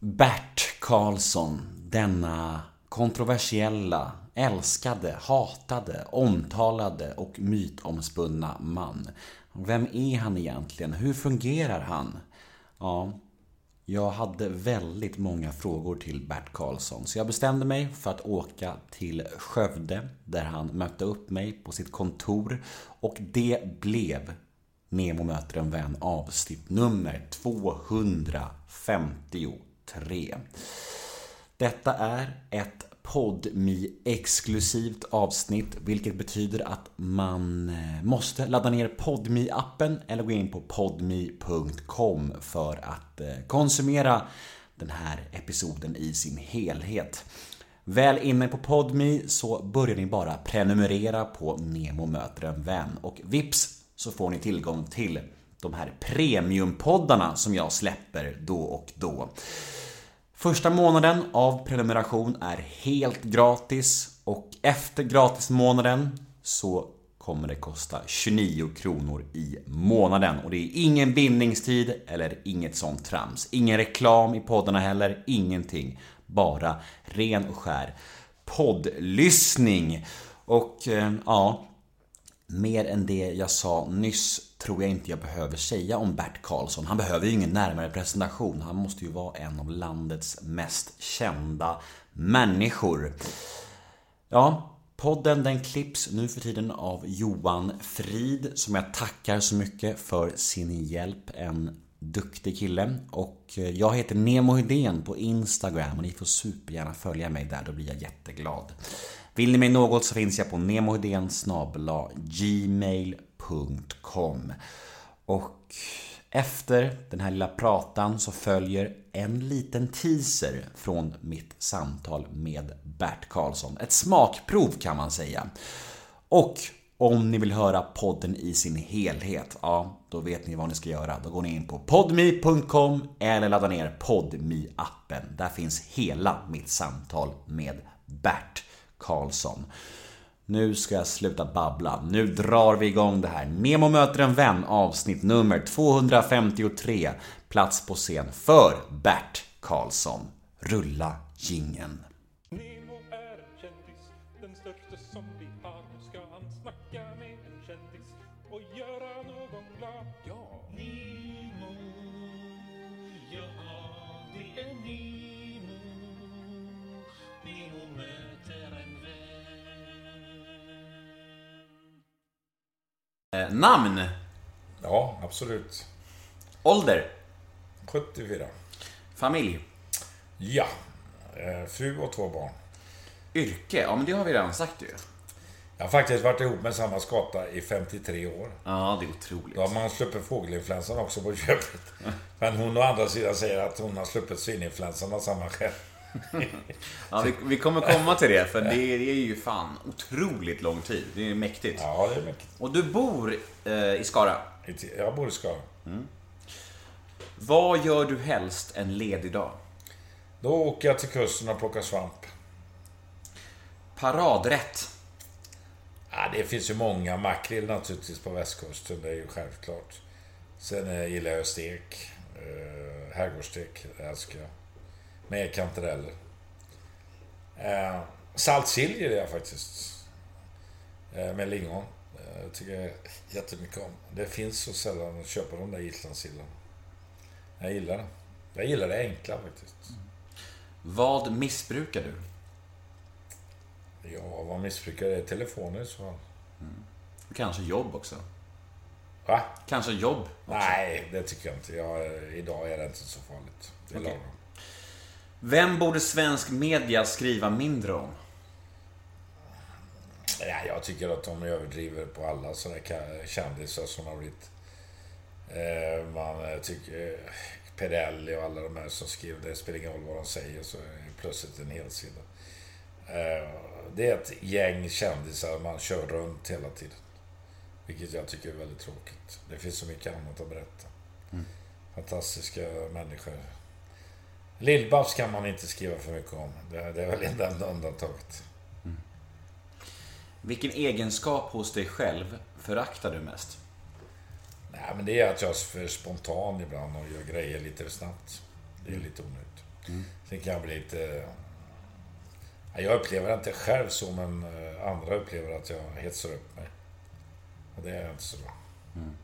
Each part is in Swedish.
Bert Karlsson, denna kontroversiella, älskade, hatade, omtalade och mytomspunna man. Vem är han egentligen? Hur fungerar han? Ja, jag hade väldigt många frågor till Bert Karlsson så jag bestämde mig för att åka till Skövde där han mötte upp mig på sitt kontor och det blev Nemo möter en vän avsnitt nummer 250. 3. Detta är ett podmi exklusivt avsnitt vilket betyder att man eh, måste ladda ner podmi appen eller gå in på podmi.com för att eh, konsumera den här episoden i sin helhet. Väl inne på Podmi så börjar ni bara prenumerera på Nemo möter en vän och vips så får ni tillgång till de här premiumpoddarna som jag släpper då och då. Första månaden av prenumeration är helt gratis och efter gratismånaden så kommer det kosta 29 kronor i månaden och det är ingen bindningstid eller inget sånt trams. Ingen reklam i poddarna heller, ingenting. Bara ren och skär poddlyssning. Och eh, ja, mer än det jag sa nyss tror jag inte jag behöver säga om Bert Karlsson. Han behöver ju ingen närmare presentation. Han måste ju vara en av landets mest kända människor. Ja, podden den klipps nu för tiden av Johan Frid som jag tackar så mycket för sin hjälp. En duktig kille. Och eh, jag heter Nemo Hedén på Instagram och ni får supergärna följa mig där, då blir jag jätteglad. Vill ni mig något så finns jag på nemohedén gmail.com Och efter den här lilla pratan så följer en liten teaser från mitt samtal med Bert Karlsson. Ett smakprov kan man säga. Och om ni vill höra podden i sin helhet, ja, då vet ni vad ni ska göra. Då går ni in på podmi.com eller laddar ner podmi-appen. Där finns hela mitt samtal med Bert. Karlsson. Nu ska jag sluta babbla. Nu drar vi igång det här. Nemo möter en vän avsnitt nummer 253. Plats på scen för Bert Karlsson. Rulla gingen. Eh, namn? Ja, absolut. Ålder? 74. Familj? Ja. Eh, fru och två barn. Yrke? Ja, men det har vi redan sagt ju. Jag har faktiskt varit ihop med samma skata i 53 år. Ja, det är otroligt. Då har man sluppit fågelinfluensan också på köpet. Men hon å andra sidan säger att hon har sluppit svininfluensan av samma skäl. ja, vi, vi, kommer komma till det, för det, det, är ju fan otroligt lång tid. Det är mäktigt. Ja, det är mäktigt. Och du bor eh, i Skara? Jag bor i Skara. Mm. Vad gör du helst en ledig dag? Då åker jag till kusten och plockar svamp. Paradrätt? Ja, det finns ju många. Makrill naturligtvis på västkusten, det är ju självklart. Sen eh, gillar jag stek. Eh, herrgårdsstek, det älskar jag. Med kantareller. Eh, saltsill gillar jag faktiskt. Eh, med lingon. Eh, jag tycker jag jättemycket om. Det finns så sällan att köpa de där islandssillen. Jag gillar det. Jag gillar det enkla faktiskt. Mm. Vad missbrukar du? Ja, vad missbrukar jag? Telefoner i så fall. Mm. Kanske jobb också? Va? Kanske jobb också? Nej, det tycker jag inte. Jag, idag är det inte så farligt. Det är okay. lagom. Vem borde svensk media skriva mindre om? Ja, jag tycker att de överdriver på alla sådana kändisar som har blivit... Eh, man tycker... Eh, Perelli och alla de här som skriver, det spelar ingen roll vad de säger, så är det plötsligt en helsida. Eh, det är ett gäng kändisar man kör runt hela tiden. Vilket jag tycker är väldigt tråkigt. Det finns så mycket annat att berätta. Mm. Fantastiska människor Lill-Babs kan man inte skriva för mycket om. Det, är väl det enda undantaget. Mm. Vilken egenskap hos dig själv föraktar du mest? Nej, men det är att jag är för spontan ibland och gör grejer lite för snabbt. Det är mm. lite onödigt. Mm. Sen kan jag bli lite... Jag upplever inte själv så, men eh, andra upplever att jag hetsar upp mig. Och det är inte så bra. Mm.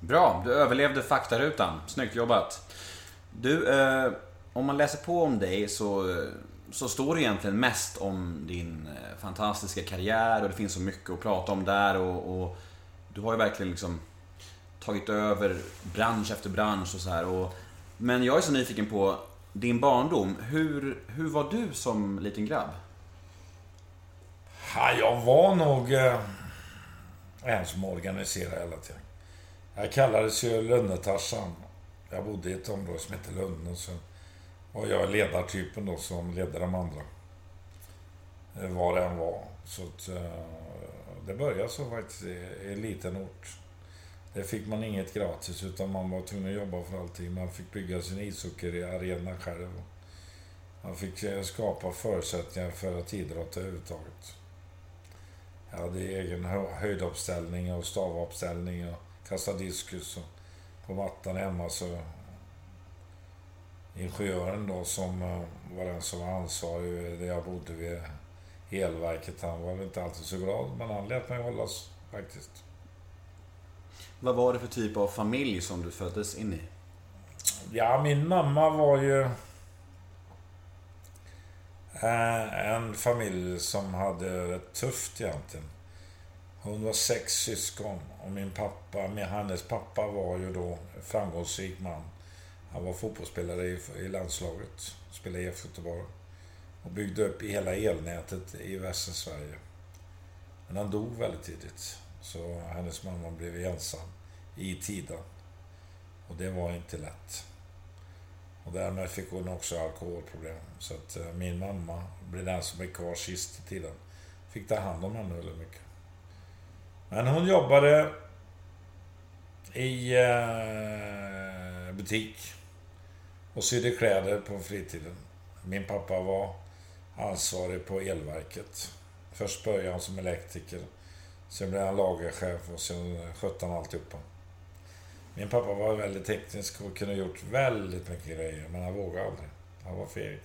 Bra, du överlevde faktarutan. Snyggt jobbat. Du, eh, om man läser på om dig så, så står det egentligen mest om din eh, fantastiska karriär och det finns så mycket att prata om där och, och du har ju verkligen liksom tagit över bransch efter bransch och så här. Och, men jag är så nyfiken på din barndom. Hur, hur var du som liten grabb? Ja, jag var nog eh, en som organiserade hela tiden. Jag kallades ju Lönnetarsan. Jag bodde i ett område som hette Lönne. Så och jag ledartypen då som ledde de andra. Eh, var det än var. Så att, eh, det började så faktiskt i en liten ort. Där fick man inget gratis utan man var tvungen att jobba för allting. Man fick bygga sin ishockeyarena själv. Man fick eh, skapa förutsättningar för att idrotta överhuvudtaget. Jag hade egen höjduppställning och stavuppställning och kastade diskus. Och på mattan hemma så... Ingenjören då som eh, var den som var ansvarig där jag bodde vid elverket. Han var väl inte alltid så glad men han lät mig hållas faktiskt. Vad var det för typ av familj som du föddes in i? Ja, min mamma var ju eh, en familj som hade det tufft egentligen. Hon var sex syskon och min pappa, hennes pappa var ju då framgångsrik man. Han var fotbollsspelare i, i landslaget, spelade i Göteborg och byggde upp hela elnätet i västra Sverige. Men han dog väldigt tidigt. Så hennes mamma blev ensam i tiden. Och det var inte lätt. Och därmed fick hon också alkoholproblem. Så att eh, min mamma blev den som blev kvar sist i tiden. Fick ta hand om henne väldigt mycket. Men hon jobbade i eh, butik och sydde kläder på fritiden. Min pappa var ansvarig på elverket. Först började han som elektriker Sen blev han lagerchef och sen skötte han alltihopa. Min pappa var väldigt teknisk och kunde gjort väldigt mycket grejer, men han vågade aldrig. Han var feg.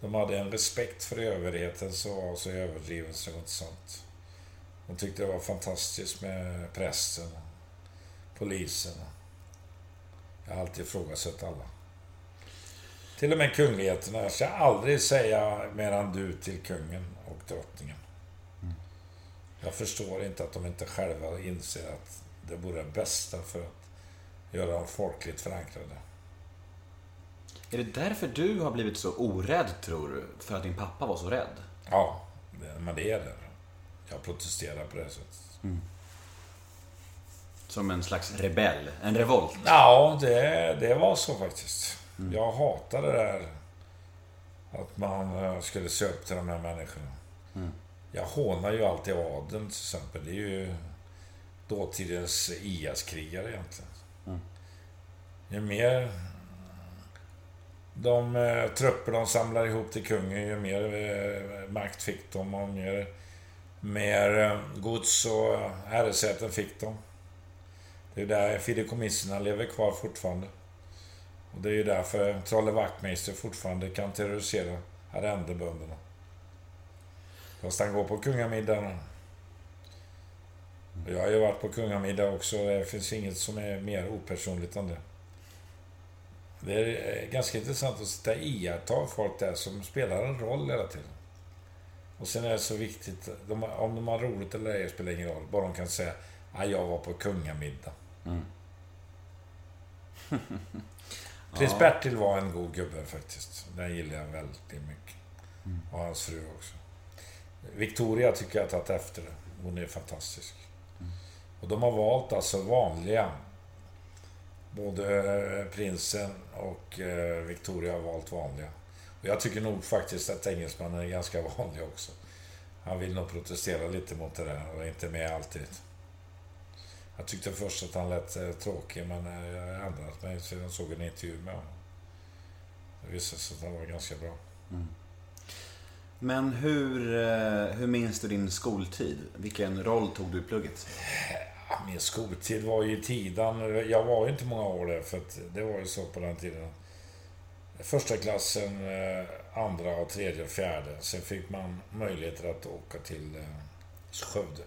De hade en respekt för överheten som var så överdriven så inte sant. De tyckte det var fantastiskt med prästen, polisen. Jag har alltid ifrågasatt alla. Till och med kungligheterna. Jag ska aldrig säga mer än du till kungen och drottningen. Jag förstår inte att de inte själva inser att det vore det bästa för att göra dem folkligt förankrade. Är det därför du har blivit så orädd, tror du? För att din pappa var så rädd? Ja, det, men det är det. Jag protesterar på det sättet. Mm. Som en slags rebell? En revolt? Ja, det, det var så faktiskt. Mm. Jag hatade det där att man eh, skulle se upp till de här människorna. Mm. Jag hånar ju alltid adeln till exempel. Det är ju dåtidens IS-krigare egentligen. Mm. Ju mer de eh, trupper de samlar ihop till kungen, ju mer eh, makt fick de och mer, mer eh, gods och herresäten fick de. Det är där fideikommisserna lever kvar fortfarande. Och det är ju därför Trolle Wachtmeister fortfarande kan terrorisera arrendebönderna. Fast han går på kungamiddagen. Jag har ju varit på kungamiddag också. Det finns inget som är mer opersonligt än det. Det är ganska intressant att sitta och iaktta folk där som spelar en roll hela tiden. Och sen är det så viktigt, de, om de har roligt eller ej spelar ingen roll. Bara de kan säga att jag var på kungamiddag. Mm. Prins ja. Bertil var en god gubbe faktiskt. Den gillar jag väldigt mycket. Mm. Och hans fru också. Victoria tycker jag har tagit efter det. Hon är fantastisk. Mm. Och de har valt alltså vanliga. Både eh, prinsen och eh, Victoria har valt vanliga. Och jag tycker nog faktiskt att engelsmannen är ganska vanlig också. Han vill nog protestera lite mot det där och är inte med alltid. Jag tyckte först att han lät eh, tråkig men jag har ändrat mig sedan jag såg en intervju med honom. Det visade sig att han var ganska bra. Mm. Men hur, eh, hur minns du din skoltid? Vilken roll tog du i plugget? Min skoltid var ju i tiden. Jag var ju inte många år där för att det var ju så på den tiden. första klassen, eh, andra, och tredje och fjärde. Sen fick man möjligheter att åka till eh, Skövde.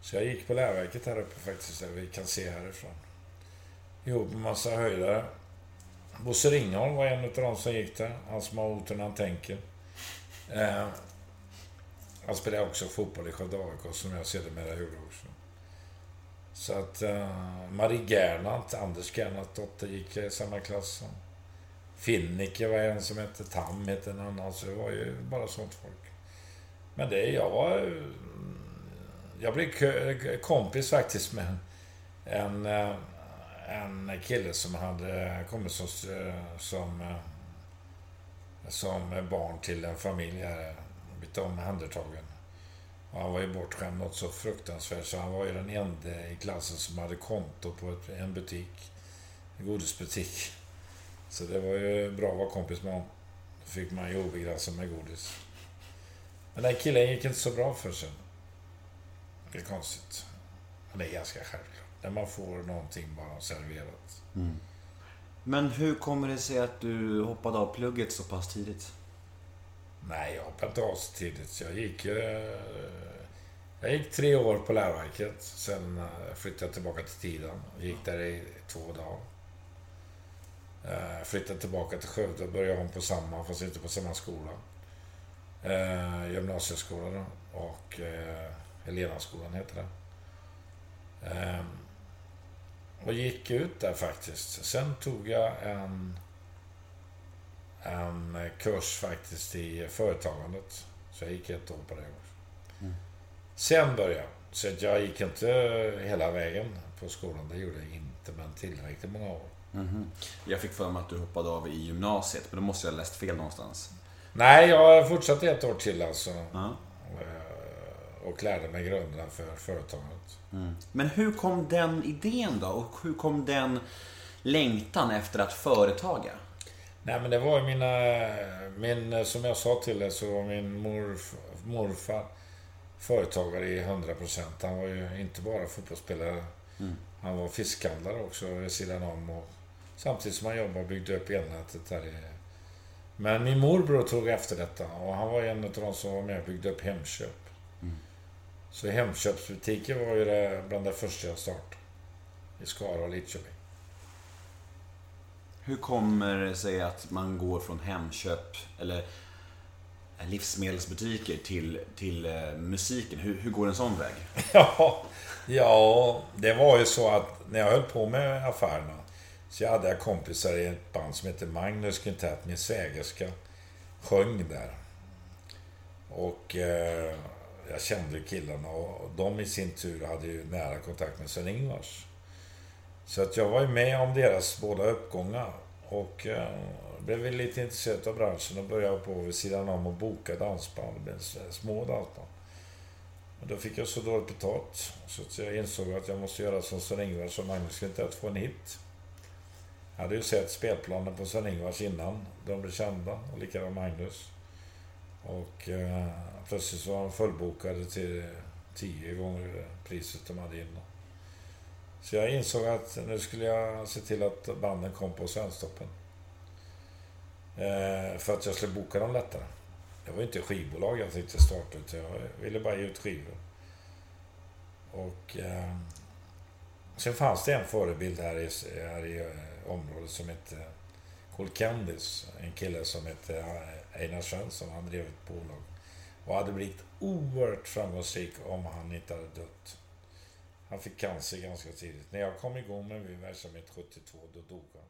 Så jag gick på Lärverket här uppe faktiskt, där vi kan se härifrån. Ihop med massa höjdare. Bosse Ringholm var en av de som gick där. Han som har oturen han tänker. Eh, han spelade också fotboll i Skövde AIK som jag sedermera gjorde också. Så att eh, Marie Gernandt, Anders Gernandts dotter, gick i samma klass som Finnike var en som hette Tam, hette en annan. Så det var ju bara sånt folk. Men det, jag var... Jag blev kompis faktiskt med en, eh, en kille som hade kommit som, eh, som, eh, som barn till en familj här. Blivit omhändertagen. Och han var ju bortskämd något så fruktansvärt så han var ju den enda i klassen som hade konto på ett, en butik. En godisbutik. Så det var ju bra att vara kompis med honom. Då fick man ju obegränsat med godis. Men den killen gick inte så bra för sig. Det är konstigt. Det är ganska självklart. När man får någonting bara serverat. Mm. Men hur kommer det sig att du hoppade av plugget så pass tidigt? Nej, jag hoppade inte av så tidigt. Jag gick... Eh, jag gick tre år på Lärarverket. Sen eh, flyttade jag tillbaka till Tidan. Gick där i två dagar. Eh, flyttade tillbaka till Skövde och började om på samma, fast inte på samma skola. Gymnasieskolan och Helenaskolan heter det. Eh, och gick ut där faktiskt. Sen tog jag en, en kurs faktiskt i företagandet. Så jag gick ett år på det också. Mm. Sen började jag. Så jag gick inte hela vägen på skolan. Det gjorde jag inte, men tillräckligt många år. Mm. Jag fick för mig att du hoppade av i gymnasiet, men då måste jag ha läst fel någonstans. Nej, jag fortsatte ett år till alltså. Mm. Och lärde mig grunderna för företaget. Mm. Men hur kom den idén då? Och hur kom den längtan efter att företaga? Nej, men det var ju mina... Min, som jag sa till dig så var min morf, morfar företagare i 100%. Han var ju inte bara fotbollsspelare. Mm. Han var fiskhandlare också vid sidan om. Och Samtidigt som han jobbade och byggde upp elnätet där i... Men min morbror tog efter detta och han var en av de som var med och byggde upp Hemköp. Så Hemköpsbutiker var ju det bland det första jag startade. I Skara och Lidköping. Hur kommer det sig att man går från Hemköp, eller livsmedelsbutiker, till, till eh, musiken? Hur, hur går en sån väg? Ja, ja, det var ju så att när jag höll på med affärerna så jag hade kompisar i ett band som heter Magnus Quintet, min svägerska, sjöng där. Och eh, jag kände killarna och de i sin tur hade ju nära kontakt med Sven-Ingvars. Så att jag var ju med om deras båda uppgångar. Och eh, blev lite intresserad av branschen och började på vid sidan om och boka dansband, små dansband. Men då fick jag så dåligt betalt så att jag insåg att jag måste göra som Sven-Ingvars och Magnus Quintet, få en hit. Jag hade ju sett spelplanen på Sven-Ingvars innan de blev kända, och likadant Magnus. Och eh, plötsligt var de fullbokade till tio gånger priset de hade innan. Så jag insåg att nu skulle jag se till att banden kom på Svensktoppen. Eh, för att jag skulle boka dem lättare. Det var inte skivbolag jag tänkte starta, utan jag ville bara ge ut skivor. Och... Eh, sen fanns det en förebild här i, här i eh, området som hette Cool En kille som hette eh, Einar Svensson. Han drev ett bolag. Och hade blivit oerhört framgångsrik om han inte hade dött. Han fick cancer ganska tidigt. När jag kom igång med min verksamhet 72, då dog han.